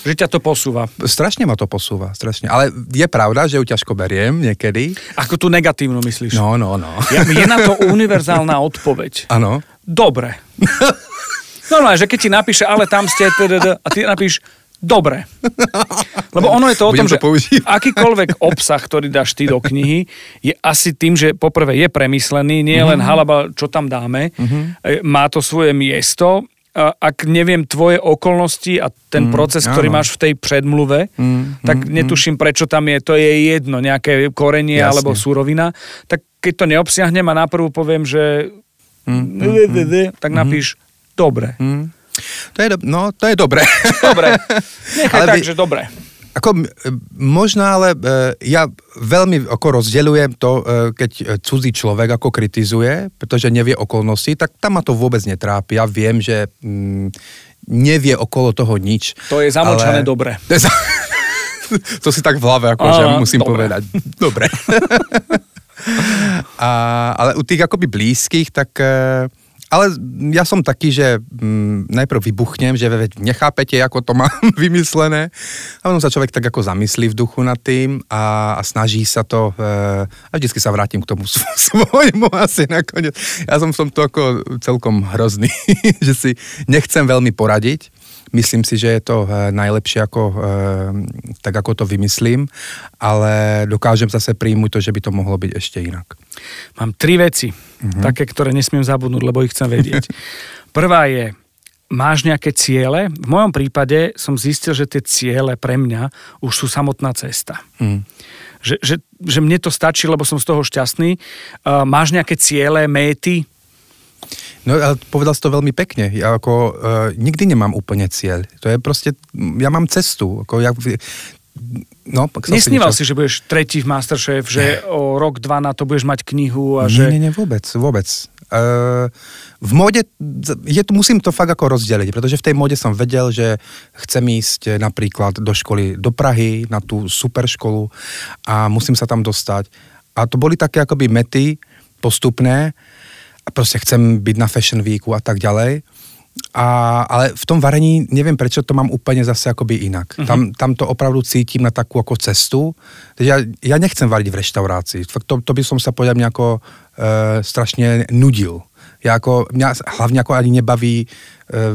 že ťa to posúva. Strašne ma to posúva, strašne. Ale je pravda, že ju ťažko beriem niekedy. Ako tú negatívnu myslíš? No, no, no. Ja, je na to univerzálna odpoveď. Áno. Dobre. Normálne, že keď ti napíše, ale tam ste, a ty napíš, dobre. Lebo ono je to o tom, to že používať. akýkoľvek obsah, ktorý dáš ty do knihy, je asi tým, že poprvé je premyslený, nie mm-hmm. len halaba, čo tam dáme, mm-hmm. má to svoje miesto ak neviem tvoje okolnosti a ten mm, proces, ktorý áno. máš v tej predmluve, mm, tak mm, netuším, prečo tam je, to je jedno, nejaké korenie Jasne. alebo súrovina, tak keď to neobsiahnem a naprvu poviem, že mm, mm, mm, tak napíš mm, dobre. Mm. To je, do- no, to je dobré. Dobre, nechaj Ale tak, vy- že dobre. Ako, možno, ale e, ja veľmi ako rozdeľujem to, e, keď e, cudzí človek ako kritizuje, pretože nevie okolnosti, tak tam ma to vôbec netrápi. Ja viem, že mm, nevie okolo toho nič. To je zamlčané dobre. To, je za... to si tak v hlave, ako, že Á, musím dobre. povedať. Dobre. A, ale u tých akoby blízkych, tak... e, Ale ja som taký, že mm, najprv vybuchnem, že veď nechápete, ako to mám vymyslené. A potom sa človek tak ako zamyslí v duchu nad tým a, a snaží sa to... E, a vždycky sa vrátim k tomu sv- svojmu asi nakoniec. Ja som v tomto ako celkom hrozný, že si nechcem veľmi poradiť. Myslím si, že je to e, najlepšie, ako, e, tak ako to vymyslím, ale dokážem zase príjmuť to, že by to mohlo byť ešte inak. Mám tri veci, uh-huh. také, ktoré nesmiem zabudnúť, lebo ich chcem vedieť. Prvá je, máš nejaké ciele? V mojom prípade som zistil, že tie ciele pre mňa už sú samotná cesta. Mm. Že, že, že mne to stačí, lebo som z toho šťastný. Uh, máš nejaké ciele, méty? No ale povedal si to veľmi pekne. Ja ako uh, nikdy nemám úplne cieľ. To je proste, ja mám cestu. Ako ja, no, Nesníval si, že budeš tretí v Masterchef, že o rok, dva na to budeš mať knihu a Nie, že... nie, nie, vôbec, vôbec. Uh, v móde, je musím to fakt ako rozdeliť, pretože v tej móde som vedel, že chcem ísť napríklad do školy do Prahy, na tú super školu a musím sa tam dostať. A to boli také akoby mety postupné proste chcem byť na Fashion Weeku a tak ďalej. A, ale v tom varení neviem, prečo to mám úplne zase akoby inak. Uh-huh. Tam, tam to opravdu cítim na takú ako cestu. Ja, ja nechcem variť v reštaurácii. To, to by som sa podľa mňa ako e, strašne nudil. Ja ako, mňa hlavne ako ani nebaví e,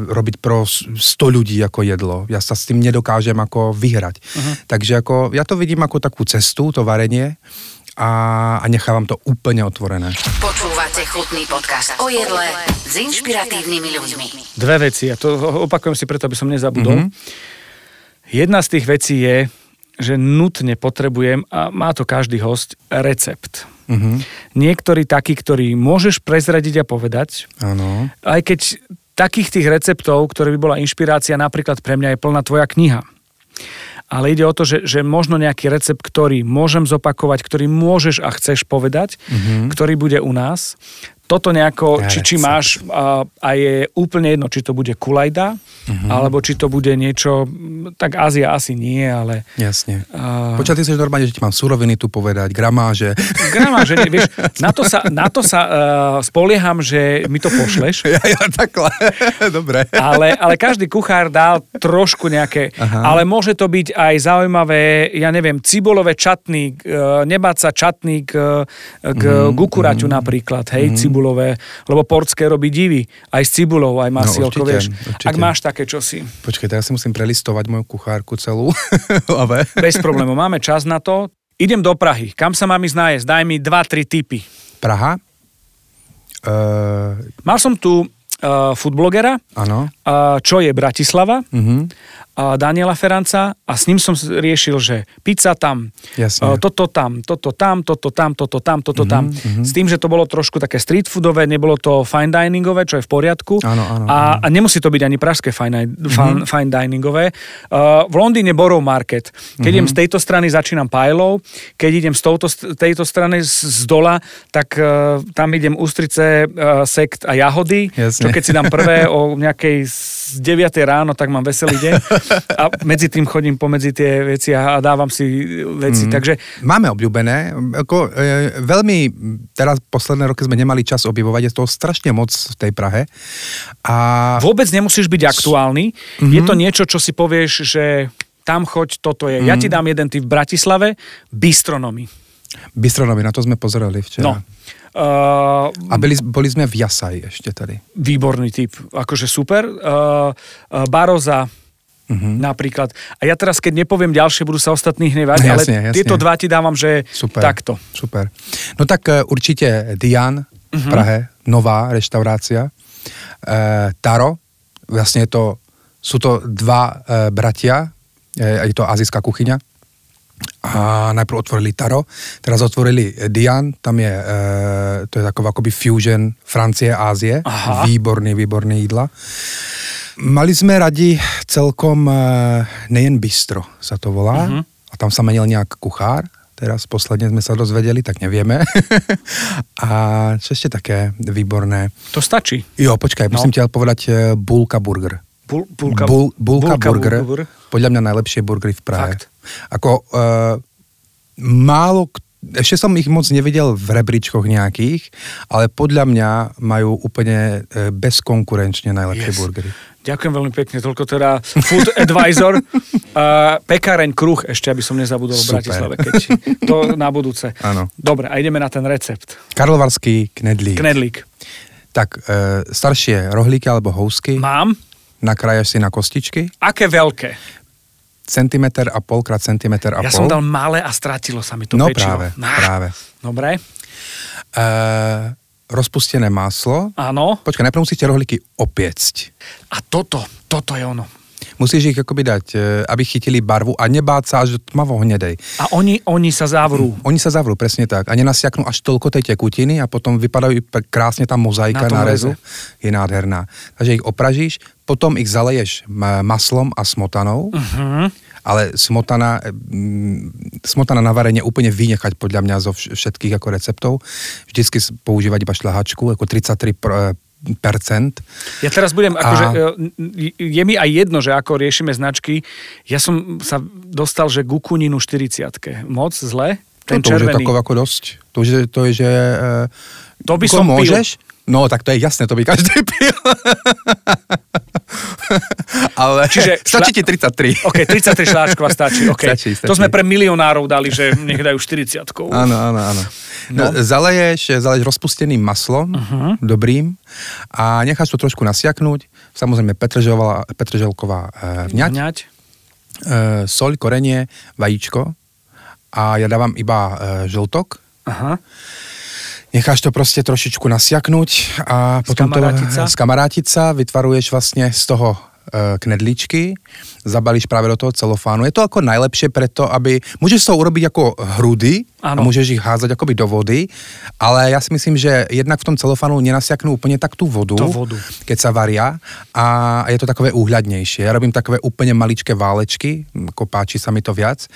robiť pro s- 100 ľudí ako jedlo. Ja sa s tým nedokážem ako vyhrať. Uh-huh. Takže ako, ja to vidím ako takú cestu, to varenie a, a nechávam to úplne otvorené. Počúvate chutný podcast o jedle s inšpiratívnymi ľuďmi. Dve veci, a to opakujem si preto, aby som nezabudol. Mm-hmm. Jedna z tých vecí je, že nutne potrebujem, a má to každý host, recept. Mhm. Niektorý taký, ktorý môžeš prezradiť a povedať, Áno. aj keď takých tých receptov, ktoré by bola inšpirácia, napríklad pre mňa je plná tvoja kniha. Ale ide o to, že, že možno nejaký recept, ktorý môžem zopakovať, ktorý môžeš a chceš povedať, mm-hmm. ktorý bude u nás. Toto nejako, Ja, či, či máš a, a je úplne jedno, či to bude kulajda, mm-hmm. alebo či to bude niečo, tak Ázia asi nie, ale Jasne. A- Počal ty chceš normálne, že ti mám suroviny tu povedať, gramáže. grama, že ne, vieš, na to sa, na to sa uh, spolieham, že mi to pošleš. ja, ja, takhle. Dobre. Ale, ale každý kuchár dal trošku nejaké, Aha. ale môže to byť aj zaujímavé, ja neviem, cibulové čatný, uh, nebáť sa čatný k, k Mhm, gukuraťu napríklad, hej, cibulové, lebo portské robí divy, aj s cibulou, aj masielko, No, určite, vieš. určite. Ak máš také čosi, Počkaj, teraz si musím prelistovať moju kuchárku celú. Bez problémov, máme čas na to. Idem do Prahy, kam sa mám ísť nájsť? Daj mi dva, tri tipy. Praha. Uh, Mal som tu uh, foodblogera, áno. uh, čo je Bratislava, Mhm. Daniela Feranca a s ním som riešil, že pizza tam, Jasne. e, toto tam, toto tam, toto tam, toto tam, toto tam. mhm. S tým, že to bolo trošku také street foodové, nebolo to fine diningové, čo je v poriadku. Áno, áno, a, a nemusí to byť ani pražské fine, fine, fine diningové. Uh, v Londýne Borough Market. Keď idem z tejto strany, začínam pajlov. Keď idem z touto, tejto strany z, z dola, tak uh, tam idem ústrice, uh, sekt a jahody. Jasne. Čo keď si dám prvé o nejakej z 9 ráno, tak mám veselý deň. A medzi tým chodím pomedzi tie veci a, dávam si veci. Mm. Takže Máme obľúbené. Ako, e, veľmi, teraz posledné roky sme nemali čas objavovať, je toho strašne moc v tej Prahe. A vôbec nemusíš byť aktuálny. Mm-hmm. Je to niečo, čo si povieš, že tam choď, toto je. Mm. Ja ti dám jeden typ v Bratislave, bistronomy. Bistronomy, na to sme pozerali včera. No. Uh, A byli, boli sme v Jasaj ešte tady. výborný typ, akože super. Uh, uh, Baroza, Uh-huh. Napríklad. A ja teraz, keď nepoviem ďalšie, budú sa ostatní hnevať, Jasne, ale jasne. tieto dva ti dávam, že Super. takto. Super. No tak e, určite Dian v Prahe, nová reštaurácia. E, Taro, vlastne je to, sú to dva e, bratia, e, je to azijská kuchyňa. A najprv otvorili Taro, teraz otvorili Dian, tam je, e, to je taková akoby fusion Francie a Ázie, Aha. výborný, výborný jídla. Mali sme radi celkom e, nejen bistro sa to volá, Mhm. a tam sa menil nejak kuchár, teraz posledne sme sa dozvedeli, tak nevieme. a čo ešte také výborné? To stačí. Jo, počkaj, musím ti povedať e, Bulka Burger. Bul, bulka, Bul, bulka, bulka burger, burger. podľa mňa najlepšie burgery v Prahe. Fakt? Ako uh, málo, ešte som ich moc nevidel v rebríčkoch nejakých, ale podľa mňa majú úplne uh, bezkonkurenčne najlepšie Yes. burgery. Ďakujem veľmi pekne, toľko teda Food Advisor. Uh, pekáreň Kruh, ešte aby som nezabudol v. Bratislave, keď to na budúce. Áno. Dobre, a ideme na ten recept. Karlovarský knedlík. Knedlík. Tak uh, staršie rohlíky alebo housky, Mám. Nakrájaš si na kostičky, Aké veľké? centimeter a pol krát centimeter a Ja pol. som dal malé a stratilo sa mi to no pečivo. práve, Á, práve. Dobre, Uh, rozpustené maslo. áno. Počkaj, najprv musíte rohlíky opiecť. A toto, toto je ono. Musíš ich akoby dať, e, aby chytili barvu a nebáť sa až do tmavo hnedej. A oni, oni sa zavrú. Oni sa zavrú, presne tak. A nenasiaknú až toľko tej tekutiny a potom vypadajú krásne tá mozaika Na na, rezu. Je nádherná. Takže ich opražíš, potom ich zaleješ ma- maslom a smotanou. Uh-huh. Ale smotana, mm, smotana na varenie úplne vynechať podľa mňa zo vš- všetkých ako receptov. Vždycky používať iba šľahačku, ako 33 pr- percent. Ja teraz budem, akože, A- e, je mi aj jedno, že ako riešime značky. Ja som sa dostal, že ku kuninu 40 Moc zle? Ten No, to už je červený. takové ako dosť. To, už je, to je, že... e, To by som pil. No, tak to je jasné, to by každý pil. Ale Čiže stačí šla- ti 33. OK, 33 šláčková stačí. Okay. Stačí, stačí. To sme pre milionárov dali, že nech dajú 40 Áno, áno, áno. No. Zaleješ, zaleješ rozpusteným maslom, uh-huh. dobrým, a necháš to trošku nasiaknúť. Samozrejme petrželková e, vňať, Vňať. e, soľ, korenie, vajíčko a ja dávam iba e, žltok. Aha. Necháš to proste trošičku nasiaknúť a potom to Skamarátiť sa? skamarátiť sa, vytvaruješ vlastne z toho knedličky, zabalíš práve do toho celofánu. Je to ako najlepšie preto, aby... Môžeš toho urobiť ako hrudy a Áno. môžeš ich házať akoby do vody, ale ja si myslím, že jednak v tom celofánu nenasiaknú úplne tak tú vodu, Tú vodu. keď sa varia a je to takové úhľadnejšie. Ja robím takové úplne maličké válečky, ako páči sa mi to viac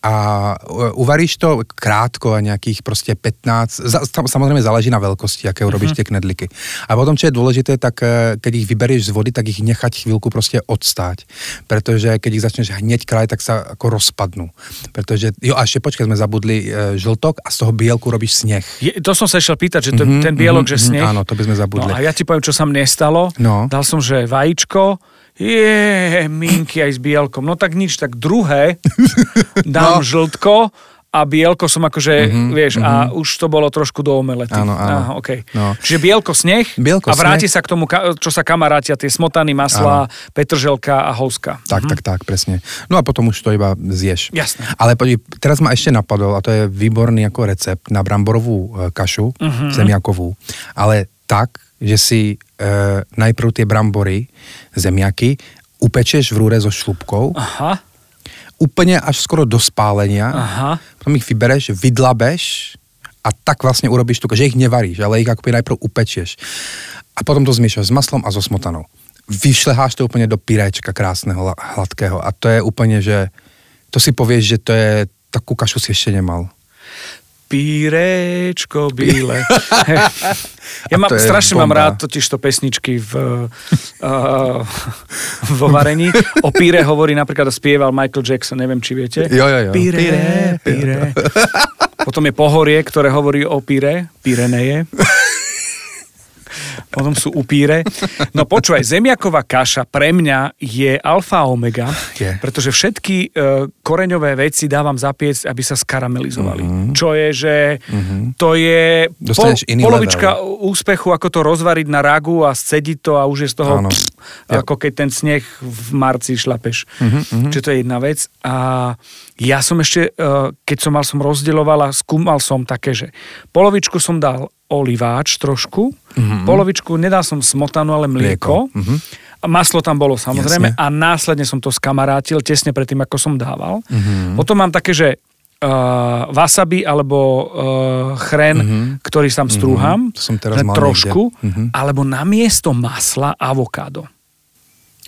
a e, uvaríš to krátko a nejakých proste 15, za, sam- samozrejme záleží na veľkosti, aké urobíš tie knedliky. A potom, čo je dôležité, tak e, keď ich vyberieš z vody, tak ich nechať chvíľku proste odstáť. Pretože keď ich začneš hneď kraj, tak sa ako rozpadnú. Pretože, jo a ešte počkaj, sme zabudli e, žltok a z toho bielku robíš sneh. Je, to som sa išiel pýtať, že to, mm-hmm, ten bielok, mhm, že mhm, sneh. áno, to by sme zabudli. No a ja ti poviem, čo sa mne stalo. No. Dal som, že vajíčko, je, minky aj s bielkom. No tak nič, tak druhé dám No. žltko a bielko som akože, mm-hmm, vieš, mm-hmm. a už to bolo trošku do omelety. Áno, áno. Aha, okay. No. Čiže bielko, sneh Bielko, a vráti sneh. sa k tomu, čo sa kamarátia, tie smotany, masla, petrželka a houska. Tak, tak, tak, presne. No a potom už to iba zješ. Jasné. Ale poď, teraz ma ešte napadol, a to je výborný ako recept na bramborovú e, kašu, uh-huh. zemiakovú. Ale tak, že si e, najprv tie brambory, zemiaky, upečeš v rúre so šlupkou, Aha, úplne až skoro do spálenia, aha. potom ich vybereš, vydlabeš a tak vlastne urobíš to, že ich nevaríš, ale ich akoby najprv upečieš. A potom to zmiešaš s maslom a so smotanou. Vyšleháš to úplne do piréčka krásneho, hla- hladkého a to je úplne, že to si povieš, že to je, takú kašu si ešte nemal. Pírečko bíle. ja mám, strašne mám bomba. rád totiž to pesničky v, uh, vo varení. O píre hovorí napríklad, spieval Michael Jackson, neviem, či viete. Jo, jo, jo. Píre, Píre, píre. Potom je pohorie, ktoré hovorí o píre, Pireneje. Potom sú upíre. No počúvaj, zemiaková kaša pre mňa je alfa a omega, Je. pretože všetky e, koreňové veci dávam zapiecť, aby sa skaramelizovali. Mm-hmm. Čo je, že mm-hmm. to je Dostaneš iný polovička úspechu, ako to rozvariť na ragu a scediť to a už je z toho pff, Ja. ako keď ten sneh v marci šlapeš. Mhm, Mm-hmm. Čiže to je jedna vec. A ja som ešte, e, keď som mal som rozdeľoval a skúmal som také, že polovičku som dal oliváč trošku, mm-hmm. polovičku nedal som smotanu, ale mlieko. Mlieko, mhm. A maslo tam bolo samozrejme Jasne. a následne som to skamarátil tesne predtým, ako som dával. Mhm. Potom mám také, že uh, wasabi alebo uh, chren, mm-hmm. ktorý tam strúham. To som teraz trošku. Mhm. Alebo namiesto masla avokádo.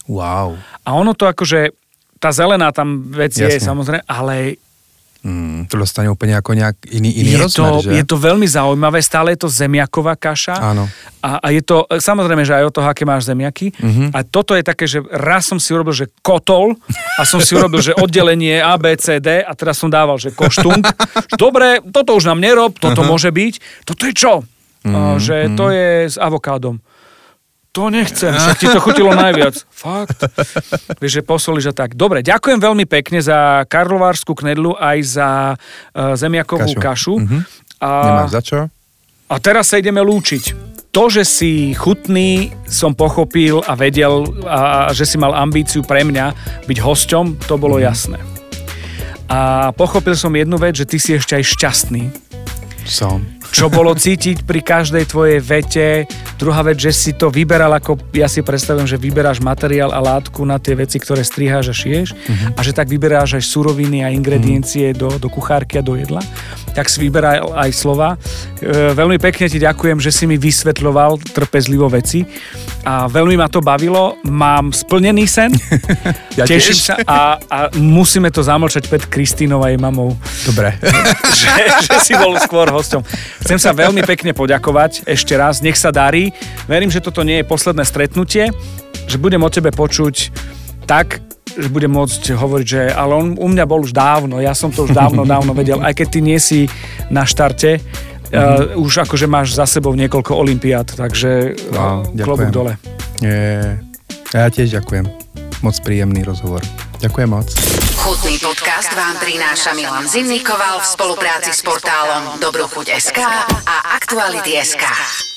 Wow. A ono to akože, tá zelená tam vec je Jasne. samozrejme, ale Mm, to dostane úplne ako nejak iný, iný je, rozmer, to, že? je to veľmi zaujímavé, stále je to zemiaková kaša. Áno. A, a je to, samozrejme, že aj o toho, aké máš zemiaky. Mhm. A toto je také, že raz som si urobil, že kotol a som si urobil, že oddelenie A, B, C, D a teraz som dával, že koštunk. Dobre, toto už nám nerob, toto môže byť. Toto je čo? Mhm, A, že to je s avokádom. To nechcem, však ti to chutilo najviac. Fakt. Vieš, že posolíš a tak. Dobre, ďakujem veľmi pekne za karlovárskú knedlu aj za uh, zemiakovú kašu. Kašu. Mhm. A, Nemáš za čo? a teraz sa ideme lúčiť. To, že si chutný, som pochopil a vedel, a, a že si mal ambíciu pre mňa byť hosťom, to bolo jasné. A pochopil som jednu vec, že ty si ešte aj šťastný. Som. Čo bolo cítiť pri každej tvojej vete. Druhá vec, že si to vyberal, ako ja si predstavujem, že vyberáš materiál a látku na tie veci, ktoré striháš a šiješ a že tak vyberáš aj suroviny a ingrediencie do, do kuchárky a do jedla. Tak si vyberal aj slova. E, veľmi pekne ti ďakujem, že si mi vysvetľoval trpezlivo veci a veľmi ma to bavilo. Mám splnený sen. Ja Teším tiež. sa a, a musíme to zamlčať pred Kristínou a jej mamou Dobre. že, že si bol skôr hosťom. Chcem sa veľmi pekne poďakovať ešte raz, nech sa darí. Verím, že toto nie je posledné stretnutie, že budem o tebe počuť tak, že budem môcť hovoriť, že ale on u mňa bol už dávno, ja som to už dávno, dávno vedel, aj keď ty nie si na štarte, uh, už akože máš za sebou niekoľko olimpiád, takže Wow, uh, klobúk dole. Je, ja tiež ďakujem. Moc príjemný rozhovor. Ďakujem moc. Chutný podcast vám prináša Milan Zimnikoval v spolupráci s portálom Dobrochuť.sk a Aktuality.sk.